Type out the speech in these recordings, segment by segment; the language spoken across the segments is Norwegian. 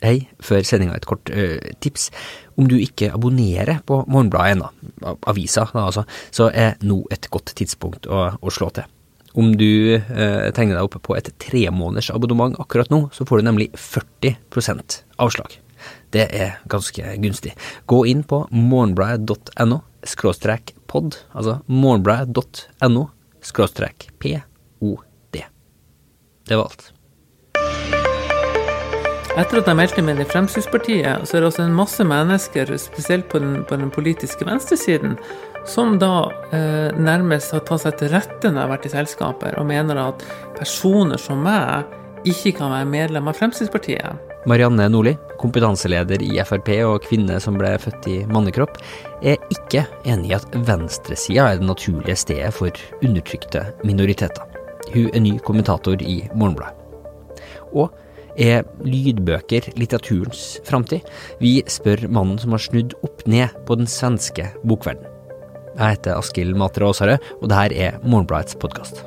Hei, før sendinga et kort ø, tips. Om du ikke abonnerer på Morgenbladet ennå, av- avisa da altså, så er nå et godt tidspunkt å, å slå til. Om du ø, tegner deg opp på et tremåneders abonnement akkurat nå, så får du nemlig 40% avslag. Det er ganske gunstig. Gå inn på morgenbladet.no skråstrek pod, altså morgenbladet.no skråstrek pod. Det var alt. Etter at jeg meldte meg inn i Fremskrittspartiet, så er det også en masse mennesker, spesielt på den, på den politiske venstresiden, som da eh, nærmest har tatt seg til rette når jeg har vært i selskaper, og mener at personer som meg ikke kan være medlem av Fremskrittspartiet. Marianne Nordli, kompetanseleder i Frp og kvinne som ble født i mannekropp, er ikke enig i at venstresida er det naturlige stedet for undertrykte minoriteter. Hun er ny kommentator i Morgenbladet. Og er lydbøker litteraturens framtid? Vi spør mannen som har snudd opp ned på den svenske bokverden. Jeg heter Askild Matre Aasarød, og dette er Morgenbladets podkast.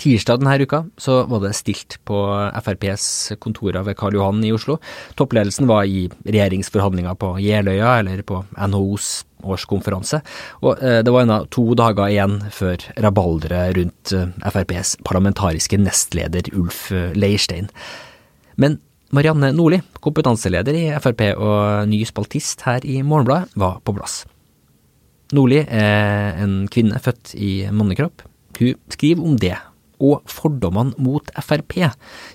Tirsdag denne uka så var det stilt på FrPs kontorer ved Karl Johan i Oslo. Toppledelsen var i regjeringsforhandlinger på Jeløya eller på NHOs årskonferanse, og eh, det var ennå to dager igjen før rabalderet rundt eh, FrPs parlamentariske nestleder Ulf eh, Leirstein. Men Marianne Nordli, kompetanseleder i Frp og ny spaltist her i Morgenbladet, var på plass. Nordli er en kvinne født i mannekropp. Hun skriver om det, og fordommene mot Frp,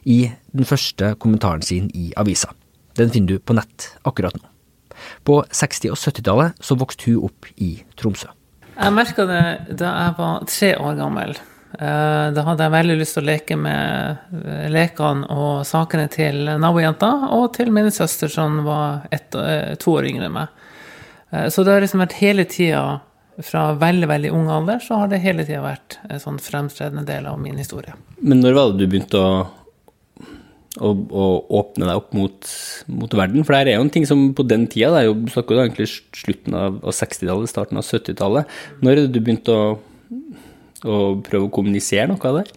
i den første kommentaren sin i avisa. Den finner du på nett akkurat nå. På 60- og 70-tallet så vokste hun opp i Tromsø. Jeg merka det da jeg var tre år gammel. Eh, Da hadde jeg veldig lyst til å leke med eh, lekene og sakene til nabojenta og til min søster som var ett, eh, to år yngre enn meg. Eh, Så det har liksom vært hele tida, fra veldig, veldig ung alder, så har det hele tida vært en sånn fremtredende del av min historie. Men når var det du begynte å, å, og, åpne deg opp mot, mot verden? For det er jo en ting som på den tida, det er jo snakker jo egentlig slutten av, av 60-tallet, starten av 70-tallet. Når er du begynte å, å prøve å kommunisere noe av det?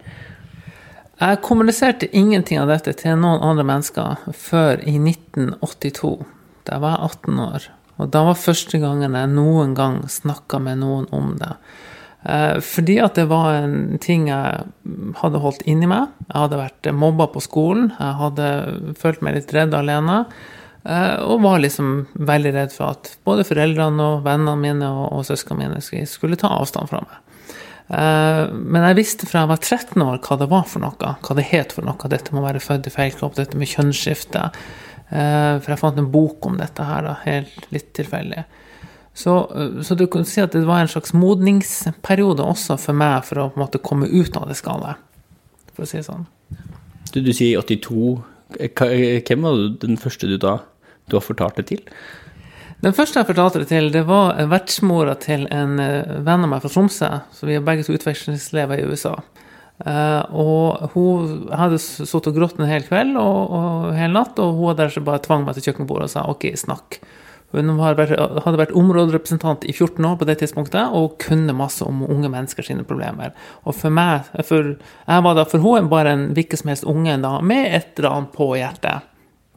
Jeg kommuniserte ingenting av dette til noen andre mennesker før i 1982. Da var jeg 18 år. Og da var første gangen jeg noen gang snakka med noen om det. Eh, Fordi at det var en ting jeg hadde holdt inni meg. Jeg hadde vært mobba på skolen. Jeg hadde følt meg litt redd alene. eh, Og var liksom veldig redd for at både foreldrene og vennene mine og, og søsknene mine skulle- ta avstand fra meg. Eh, Men jeg visste fra jeg var 13 år hva det var for noe, hva det het for noe. Dette må være født i feil kropp, dette med kjønnsskifte. For jeg fant en bok om dette her, da, helt litt tilfeldig. Så, eh, så du kan si at det var en slags modningsperiode også for meg for å på en måte komme ut av det skallet, for å si det sånn. Du, du sier 82. Hvem var den første du da du har fortalt det til? Den første jeg fortalte det til, det var vertsmora til en eh, venn av meg fra Tromsø. Så vi er begge to utvekslingselever i USA. Eh, og hun hadde sittet og grått en hel kveld og, og hel natt, og hun hadde derfor bare tvang meg til kjøkkenbordet og sa OK, snakk. Hun vært, hadde vært områderepresentant i 14 år på det tidspunktet og kunne masse om unge mennesker sine problemer. Og for meg, for, jeg var da for henne bare en hvilken som helst unge da, med et eller annet på hjertet.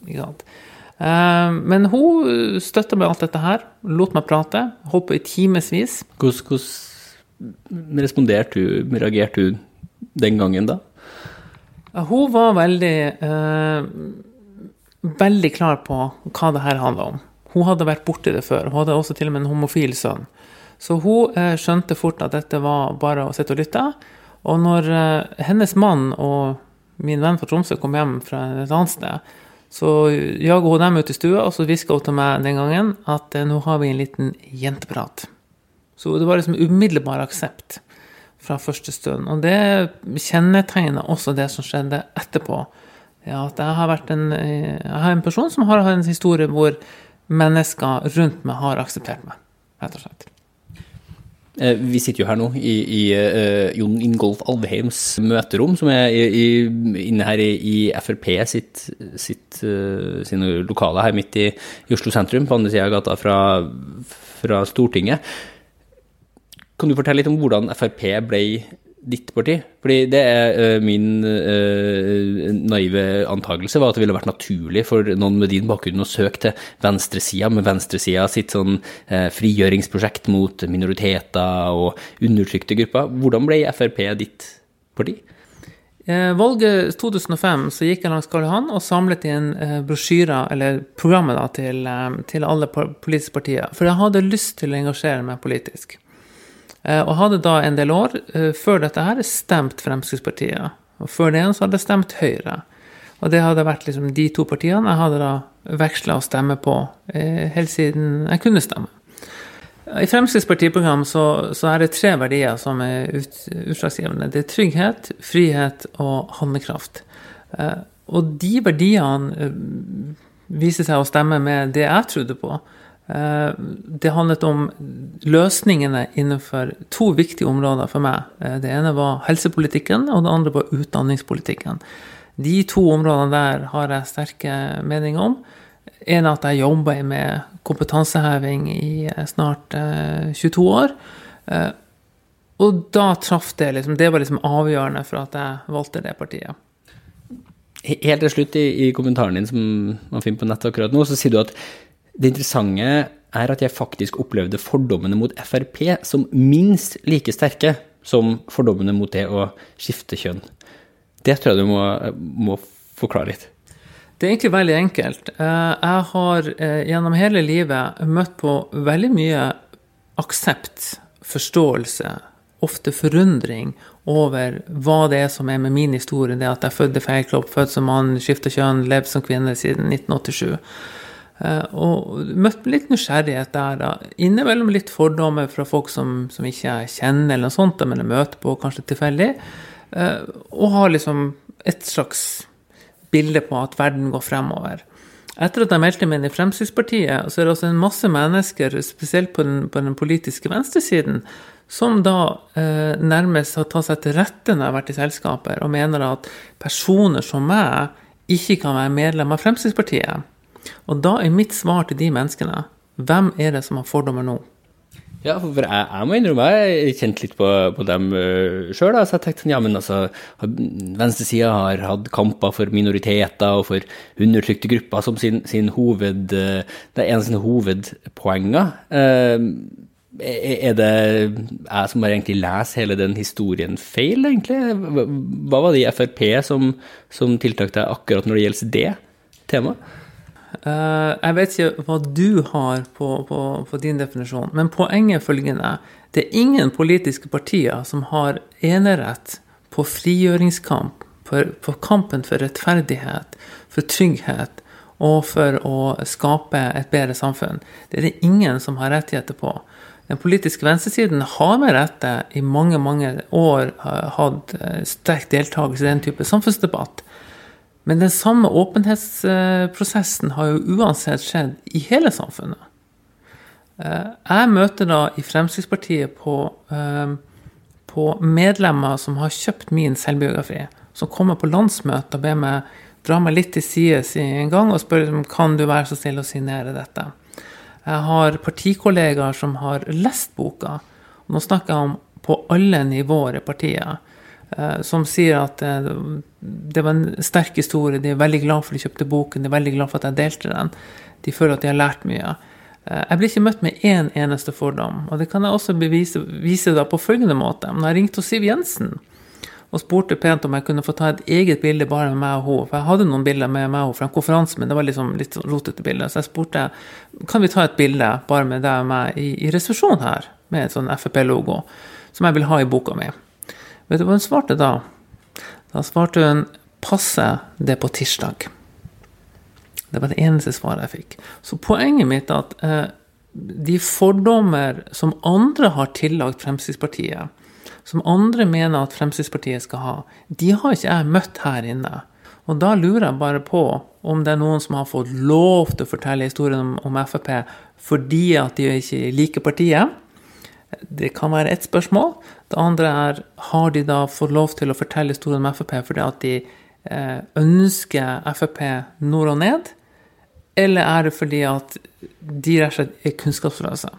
Ikke sant? Eh, Men hun støtta meg alt dette her, lot meg prate, holdt på i timevis. Hvordan responderte du, reagerte du den gangen da? Hun var veldig eh, veldig klar på hva det her handla om. Hun hadde vært borti det før. Hun hadde også til og med en homofil sønn. Så hun eh, skjønte fort at dette var bare å sitte og lytte. Og når eh, hennes mann og min venn fra Tromsø kom hjem fra et annet sted, så jaga hun dem ut i stua, og så hviska hun til meg den gangen at eh, nå har vi en liten jenteprat. Så det var liksom umiddelbar aksept fra første stund. Og det kjennetegner også det som skjedde etterpå. Ja, at jeg har vært en, jeg har en person som har en historie hvor mennesker rundt meg har akseptert meg, rett og slett. Eh, Vi sitter jo her nå i, i uh, Jon Ingolf Alvheims møterom, som er i, i, inne her i, Frp sitt, sitt, uh, sine lokaler her midt i Oslo sentrum, på andre sida av gata fra, fra Stortinget. Kan du fortelle litt om hvordan Frp ble ditt parti? Fordi det er uh, min uh, naive antakelse var at det ville vært naturlig for noen med din bakgrunn å søke til venstresida, med venstresida sitt sånn uh, frigjøringsprosjekt mot minoriteter og undertrykte grupper. Hvordan ble Frp ditt parti? Valget 2005 så gikk jeg langs Karl Johan og samlet inn brosjyrer, eller programmet da, til, til alle politiske partier. For jeg hadde lyst til å engasjere meg politisk. Eh, og hadde da en del år eh, før dette her stemt Fremskrittspartiet. Og før det igjen så hadde jeg stemt Høyre. Og det hadde vært liksom de to partiene jeg hadde da veksla å stemme på eh, helt siden jeg kunne stemme. I Fremskrittspartiprogram så, så, er det tre verdier som er ut, utslagsgivende. Det er trygghet, frihet og handlekraft. Og de verdiene viser seg å stemme med det jeg trodde på. Eh, det handlet om løsningene innenfor to viktige områder for meg. Eh, det ene var helsepolitikken, og det andre var utdanningspolitikken. De to områdene der har jeg sterke meninger om. En er at jeg jobber med kompetanseheving i eh, snart 22 år. Og da traff det liksom Det var liksom avgjørende for at jeg valgte det partiet. Helt til slutt i, i kommentaren din som man finner på nettet akkurat nå, så sier du at det interessante er at jeg faktisk opplevde fordommene mot Frp som minst like sterke som fordommene mot det å skifte kjønn. Det tror jeg du må, må forklare litt. Det er egentlig veldig enkelt. Eh, jeg har eh, gjennom hele livet møtt på veldig mye aksept, forståelse, ofte forundring over hva det er som er med min historie. Det at jeg fødte feil kropp, født som mann, skifta kjønn, levd som kvinne siden 1987. Eh, og møtt litt nysgjerrighet der. da, Innimellom litt fordommer fra folk som, som ikke jeg kjenner, eller noe sånt, men jeg møter på kanskje tilfeldig. Eh, og har liksom et slags bilde på at verden går fremover. Etter at jeg meldte meg inn i Fremskrittspartiet, så er det også en masse mennesker, spesielt på den, på den politiske venstresiden, som da eh, nærmest har tatt seg til rette når jeg har vært i selskaper, og mener at personer som meg ikke kan være medlem av Fremskrittspartiet. Og da er mitt svar til de menneskene hvem er det som har fordommer nå? Ja, for jeg, jeg må innrømme jeg kjente litt på, på dem uh, sjøl. Så jeg tenkte sånn, ja, men altså Venstresida har hatt kamper for minoriteter og for undertrykte grupper som sin, sin hoved, uh, det er en av sine hovedpoenger. Uh, er det jeg som bare egentlig leser hele den historien feil, egentlig? Hva var det i Frp som, som tiltak deg akkurat når det gjelder det temaet? Uh, jeg vet ikke hva du har på, på, på, din definisjon, men poenget er følgende. Det er ingen politiske partier som har enerett på frigjøringskamp, på, på kampen for rettferdighet, for trygghet og for å skape et bedre samfunn. Det er det ingen som har rettigheter på. Den politiske venstresiden har med rette i mange mange år hatt eh, sterk deltakelse i den type samfunnsdebatt. Men den samme åpenhetsprosessen har jo uansett skjedd i hele samfunnet. Eh, jeg møter da i Fremskrittspartiet på, eh, på medlemmer som har kjøpt min selvbiografi, som kommer på landsmøte og ber meg dra meg litt til side en gang og spør om kan du være så snill å signere dette. Jeg har partikollegaer som har lest boka. og Nå snakker jeg om på alle nivåer i partiet. Eh, som sier at det var en sterk historie, de er veldig glad for at de kjøpte boken, de er veldig glad for at jeg delte den. De føler at de har lært mye. Eh, jeg blir ikke møtt med én eneste fordom, og det kan jeg også bevise, vise på følgende måte. Når jeg ringte Siv Jensen og spurte pent om jeg kunne få ta et eget bilde bare med meg og henne, for jeg hadde noen bilder med meg og henne fra en konferanse, men det var liksom litt rotete bilder. så jeg spurte kan vi ta et bilde bare med deg og meg i, i resepsjonen her, med et sånn Frp-logo, som jeg vil ha i boka mi. Vet du hva hun svarte da? Da svarte hun 'passe det på tirsdag'. Det var det eneste svaret jeg fikk. Så poenget mitt er at eh, de fordommer som andre har tillagt Fremskrittspartiet, som andre mener at Fremskrittspartiet skal ha, de har ikke jeg møtt her inne. Og da lurer jeg bare på om det er noen som har fått lov til å fortelle historien om, om Frp fordi at de ikke liker partiet. Det kan være ett spørsmål. Det andre er har de da fått lov til å fortelle historien om Frp fordi at de eh, ønsker Frp nord og ned? Eller er det fordi at de rett og slett er kunnskapsløse?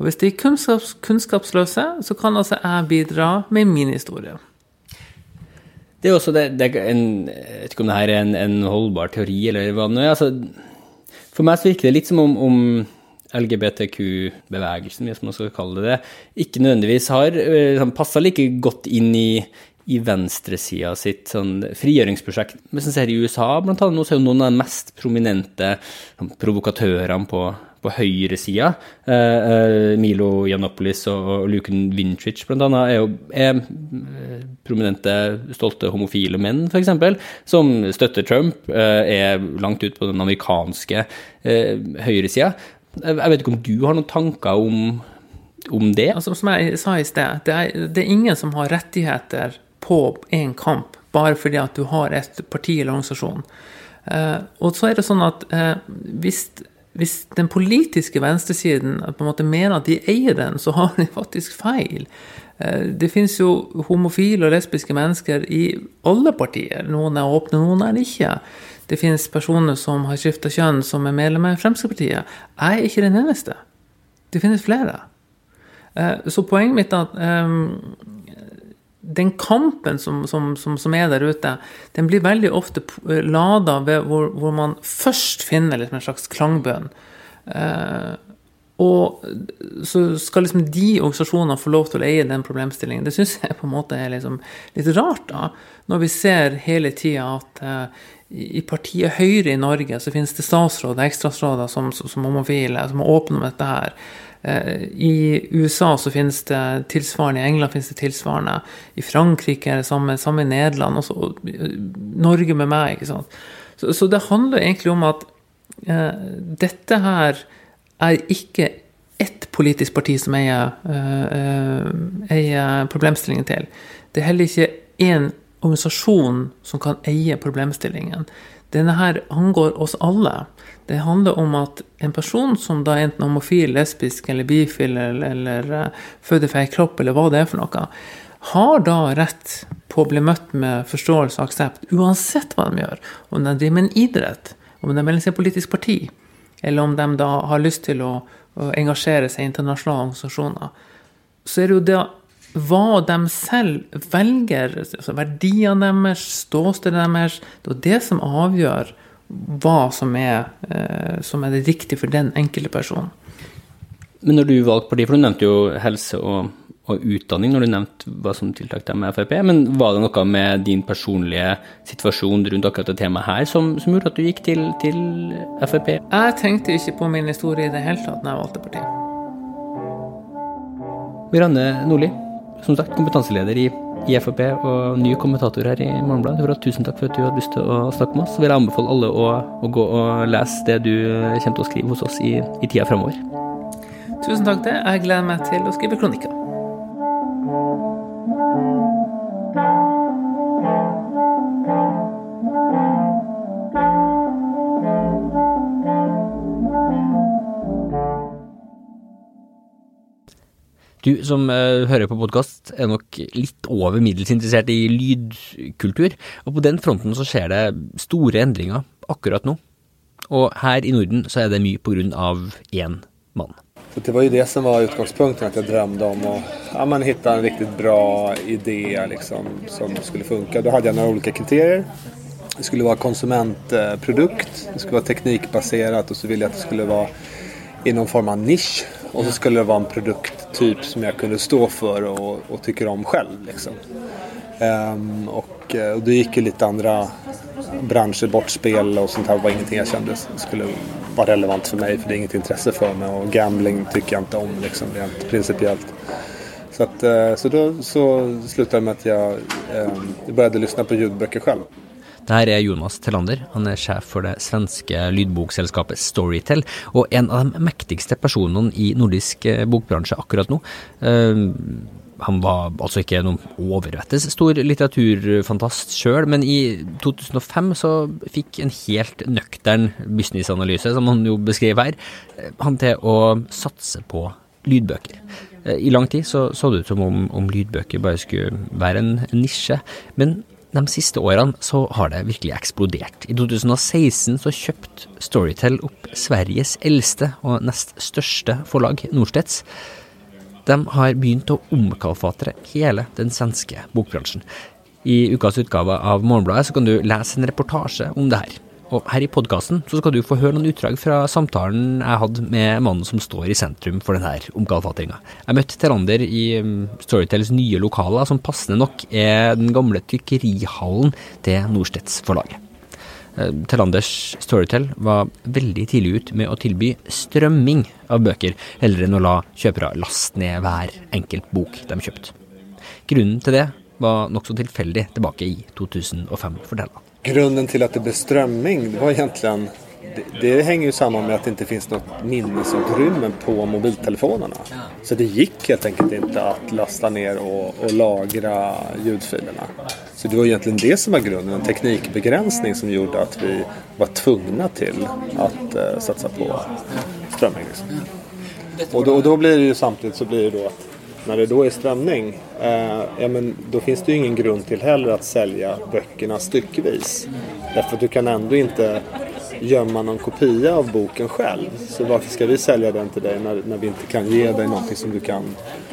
Og hvis de er kunnskaps, kunnskapsløse, så kan altså jeg bidra med min historie. Det er også det, det er en, Jeg vet ikke om det her er en, en holdbar teori, eller hva det nå er. Altså, for meg så virker det litt som om, om LGBTQ-bevegelsen, hvis man skal kalle det det, ikke nødvendigvis har liksom, passa like godt inn i i venstresida sitt sånn frigjøringsprosjekt. Men sånn ser i USA, blant annet, nå så er jo noen av de mest prominente sånn, provokatørene på, på høyresida, eh, eh, Milo Janopoulos og, Luken blant annet, er er eh, prominente, stolte homofile menn, f.eks., som støtter Trump, eh, er langt ut på den amerikanske eh, høyresida. Jeg vet ikke om du har noen tanker om om det? Altså, som jeg sa i sted, det er, det er ingen som har rettigheter på en kamp bare fordi at du har et parti eller organisasjon. Eh, og så er det sånn at eh, hvis, hvis, den politiske venstresiden på en måte mener at de eier den, så har de faktisk feil. Eh, det finnes jo homofile og lesbiske mennesker i alle partier. Noen er åpne, noen er det ikke. Det finnes personer som har skifta kjønn, som er medlemmer i Fremskrittspartiet. Jeg er ikke den eneste. Det finnes flere. Eh, så poenget mitt er at um, den kampen som, som, som, som, er der ute, den blir veldig ofte eh, lada ved hvor, hvor, man først finner liksom en slags klangbønn. Eh, og så skal liksom de organisasjonene få lov til å eie den problemstillingen. Det syns jeg på en måte er liksom litt rart, da. Når vi ser hele tida at eh, i partiet Høyre i Norge så finnes det statsråder, ekstrastatsråder som, som homofile, som er åpne om dette her. Eh, I USA så finnes det tilsvarende, i England finnes det tilsvarende. I Frankrike er det samme, samme i Nederland. Også, og eh, Norge med meg. ikke sant? Så, så det handler egentlig om at eh, dette her er ikke ett politisk parti som eier, eh, eier problemstillingen til. Det er heller ikke én organisasjon som kan eie problemstillingen. Denne her angår oss alle. Det handler om at en person som da enten homofil, lesbisk eller bifil eller, eller født i feil kropp, eller hva det er for noe, har da rett på å bli møtt med forståelse og aksept, uansett hva de gjør. Om de driver med en idrett, om de melder seg politisk parti, eller om de da har lyst til å, å engasjere seg i internasjonale organisasjoner. Så er det jo det hva de selv velger, altså verdiene deres, ståstedet deres, det er det som avgjør hva som er, eh, som er det riktige for den enkelte personen. Men når du valgte parti, for du nevnte jo helse og, og, utdanning når du nevnte hva som tiltak deg med Frp, men var det noe med din personlige situasjon rundt akkurat det temaet her som, som gjorde at du gikk til, til, Frp? Jeg tenkte ikke på min historie i det hele tatt når jeg valgte parti. Miranne Nordli, som sagt kompetanseleder i i Frp og ny kommentator her i Morgenbladet. Tusen takk for at du hadde lyst til å snakke med oss. Så vil jeg anbefale alle å, å, gå og lese det du kommer til å skrive hos oss i, i tida framover. Tusen takk til. Jeg gleder meg til å skrive kronikker. Du som uh, hører på podkast, er nok litt over middels interessert i lydkultur, og på den fronten så skjer det store endringer akkurat nå. Og her i Norden så er det mye på grunn av én mann. Så det var jo det som var utgangspunktet, at jeg drømte om å ja, hitta en riktig bra idé liksom, som skulle funke. Da hadde jeg noen ulike kriterier. Det skulle være konsumentprodukt, det skulle være teknikkbasert, og så ville jeg at det skulle være i noen form av nisj. Og så skulle det være en produkttyp som jeg kunne stå for og, og tycker om selv. Liksom. Um, och, eh, och det gikk jo litt andre branscher, bortspel og sånt her var ingenting jeg kände skulle være relevant for meg, for det er inget intresse for meg. Og gambling tycker jeg ikke om liksom, rent principiellt. Så, att, eh, så då det med at jeg begynte började lyssna på ljudböcker selv. Det her er Jonas Tellander. Han er sjef for det svenske lydbokselskapet Storytel, og en av de mektigste personene i nordisk eh, bokbransje akkurat nå. Uh, han var altså ikke noen overvettes stor litteraturfantast sjøl, men i 2005 så fikk en helt nøktern businessanalyse, som han jo beskrev her, eh, han til å satse på lydbøker. I lang tid så, så det ut som om, om lydbøker bare skulle være en nisje, men de siste årene så har det virkelig eksplodert. I 2016 så kjøpte Storytel opp Sveriges eldste og nest største forlag, Norstedts. De har begynt å omkalfatre hele den svenske bokbransjen. I ukas utgave av Morgenbladet så kan du lese en reportasje om det her. Og her i podkasten skal du få høre noen utdrag fra samtalen jeg hadde med mannen som står i sentrum for denne omkalfatringa. Jeg møtte Telander i um, Storytels nye lokaler, som passende nok er den gamle trykkerihallen til Norstedts forlaget. Terlanders Telanders Storytel var veldig tidlig ut med å tilby strømming av bøker, heller enn å la kjøpere laste ned hver enkelt bok de kjøpte. Grunnen til det var nokså tilfeldig tilbake i 2005, forteller han. Grunden till att det blev strömming det var egentligen det, det hänger ju samman med att det inte finns något minnesutrymme på mobiltelefonerna. Så det gick helt enkelt inte att lasta ner och, och lagra ljudfilerna. Så det var egentligen det som var grunden, en teknikbegränsning som gjorde att vi var tvungna till att uh, satsa på strömming. Liksom. Och, då, och då blir det ju samtidigt så blir det då att när det då är strömning, eh, ja, men då finns det ju ingen grund till heller att sälja böckerna styckvis. Därför att du kan ändå inte gömma någon kopia av boken själv. Så varför ska vi sälja den till dig när, när vi inte kan ge dig någonting som du kan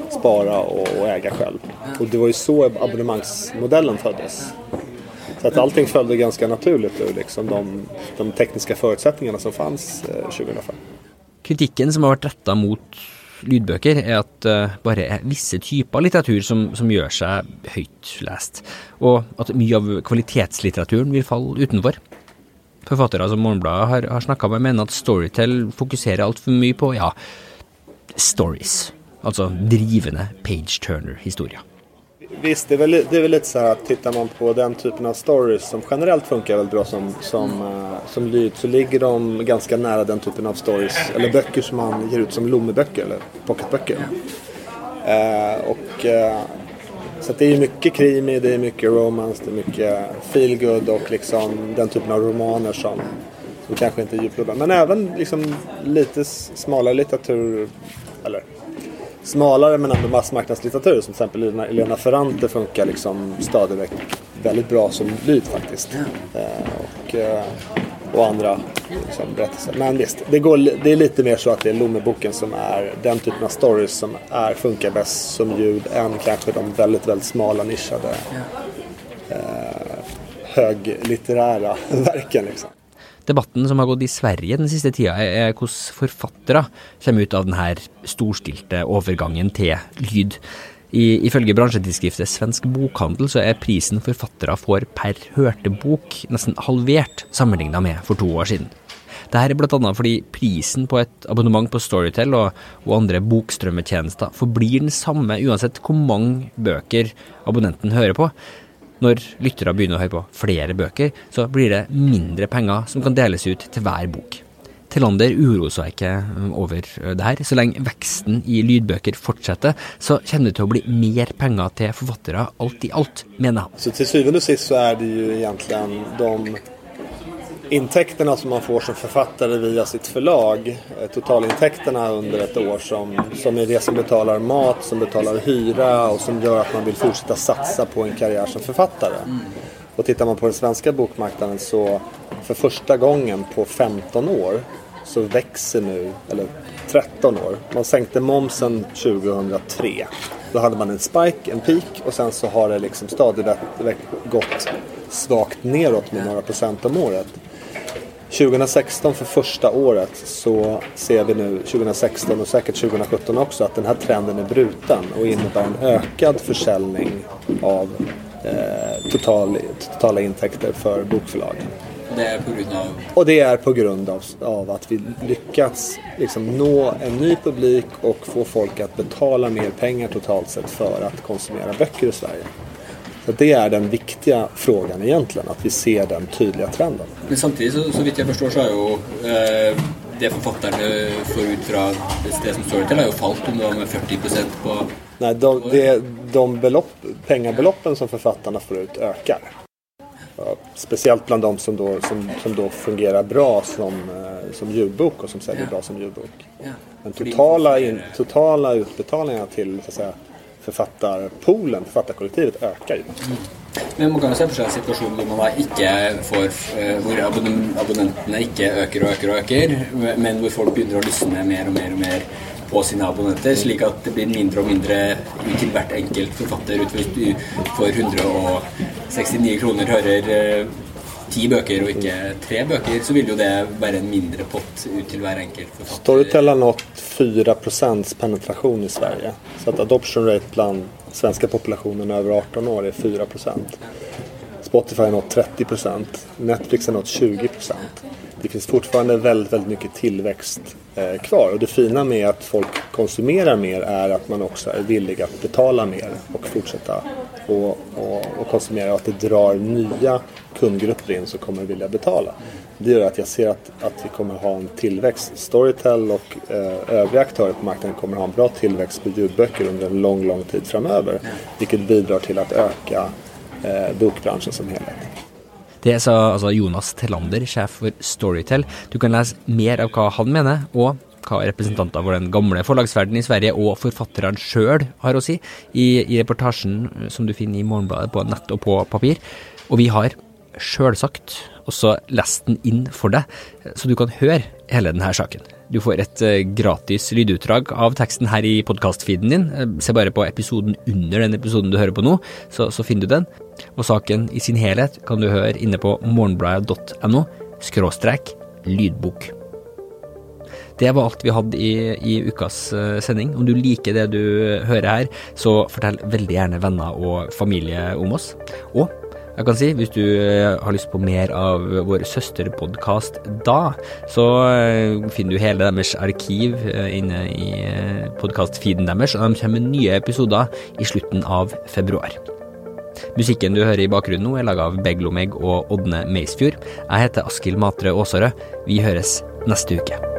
spara och, och äga själv? Och det var ju så abonnemangsmodellen föddes. Så att allting följde ganska naturligt ur liksom de, de tekniska förutsättningarna som fanns eh, 2005. Kritikken som har vært retta mot lydbøker, er at uh, bare er visse typer litteratur som, som gjør seg høyt lest, og at mye av kvalitetslitteraturen vil falle utenfor. Forfattere som Morgenbladet har, har snakka med, mener at Storytel fokuserer altfor mye på ja, stories, altså drivende page-turner-historier. Visst, det är, väl, det är väl lite så här att tittar man på den typen av stories som generellt funkar väldigt bra som, som, uh, som lyd så ligger de ganska nära den typen av stories eller böcker som man ger ut som lommeböcker eller pocketböcker. Uh, och, uh, så det är mycket krimi, det är mycket romance, det är mycket feelgood och liksom den typen av romaner som, som kanske inte är djuplodda. Men även liksom lite smalare litteratur, eller smalare men ändå massmarknadslitteratur som till exempel Elena Ferrante funkar liksom stadigt väldigt bra som lyd faktiskt. Eh, och, eh, och andra liksom, berättelser. Men visst, det, går, det är lite mer så att det är Lommeboken som är den typen av stories som är, funkar bäst som ljud än kanske de väldigt, väldigt smala nischade eh, höglitterära verken. Liksom. Debatten som har gått i Sverige den siste tida, er hvordan forfattere kommer ut av denne storstilte overgangen til lyd. I, ifølge bransjetidsskriftet Svensk Bokhandel så er prisen forfattere får per hørte bok nesten halvert sammenligna med for to år siden. Dette er bl.a. fordi prisen på et abonnement på Storytel og, og andre bokstrømmetjenester forblir den samme uansett hvor mange bøker abonnenten hører på. Når lyttere begynner å høre på flere bøker, så blir det mindre penger som kan deles ut til hver bok. Tillander uroer seg ikke over det her. Så lenge veksten i lydbøker fortsetter, så kommer det til å bli mer penger til forfattere alt i alt, mener han. Så til syvende og sist så er det jo egentlig de intäkterna som man får som författare via sitt förlag, eh, totalintäkterna under ett år som, som är det som betalar mat, som betalar hyra och som gör att man vill fortsätta satsa på en karriär som författare. Mm. Och tittar man på den svenska bokmarknaden så för första gången på 15 år så växer nu, eller 13 år, man sänkte momsen 2003. Då hade man en spike, en peak och sen så har det liksom stadigt gått svagt neråt med några procent om året. 2016 för första året så ser vi nu 2016 och säkert 2017 också att den här trenden är bruten och innebär en ökad försäljning av eh, total, totala intäkter för bokförlagen. Det är på grund av? Och det är på grund av, av att vi lyckats liksom nå en ny publik och få folk att betala mer pengar totalt sett för att konsumera böcker i Sverige. Så det er den viktige frågan egentlig, at vi ser den tydelige trenden. Men samtidig, så, så vidt jeg forstår, så er jo eh, det forfatterne får ut fra det som står til, har jo falt om det var med 40% på Nei, de, de, de belopp, pengebeloppene som forfatterne får ut, øker. Spesielt blant de som, då, som, som då fungerer bra som, eh, som ljudbok, og som selger bra som ljudbok. Men totala, in, totala til så författarpoolen, författarkollektivet ökar ju. Men man kan jo se for seg en situasjon hvor man ikke får Hvor abonnentene ikke øker og øker og øker, men hvor folk begynner å lysne mer og mer og mer på sine abonnenter, slik at det blir mindre og mindre til hvert enkelt forfatter. For 169 kroner hører eh, ti bøker og ikke tre bøker, så vil jo det være en mindre pott ut til hver enkelt forfatter. Storytel har nått 4% penetrasjon i Sverige. Så at adoption rate blant svenske populationen over 18 år er 4% Spotify har nått 30% Netflix har nått 20% Det finns fortfarande väldigt, väldigt mycket tillväxt eh, kvar. Och det fina med att folk konsumerar mer är att man också är villig att betala mer och fortsätta och, och, och konsumera och att det drar nya kundgrupper in som kommer vilja betala. Det gör att jag ser att, att vi kommer ha en tillväxt. Storytel och eh, övriga aktörer på marknaden kommer ha en bra tillväxt på ljudböcker under en lång, lång tid framöver. Vilket bidrar till att öka eh, bokbransjen som helhet. Det sa altså Jonas Tellander, sjef for Storytel. Du kan lese mer av hva han mener, og hva representanter for den gamle forlagsverdenen i Sverige og forfatterne sjøl har å si, i, i, reportasjen som du finner i Morgenbladet på nett og på papir. Og vi har sjølsagt også lest den inn for deg, så du kan høre hele denne saken. Du får et uh, gratis lydutdrag av teksten her i podkastfeeden din. Uh, se bare på episoden under den episoden du hører på nå, så, så finner du den. Og saken i sin helhet kan du høre inne på morgenbladet.no skråstrek lydbok. Det var alt vi hadde i, i ukas uh, sending. Om du liker det du hører her, så fortell veldig gjerne venner og familie om oss. Og jeg kan si, hvis du eh, har lyst på mer av vår søsterpodkast da, så eh, finner du hele deres arkiv eh, inne i podkastfeeden deres, og de kommer med nye episoder i slutten av februar. Musikken du hører i bakgrunnen nå, er laga av Beglomeg og Ådne Meisfjord. Jeg heter Askild Matre Aasarød. Vi høres neste uke.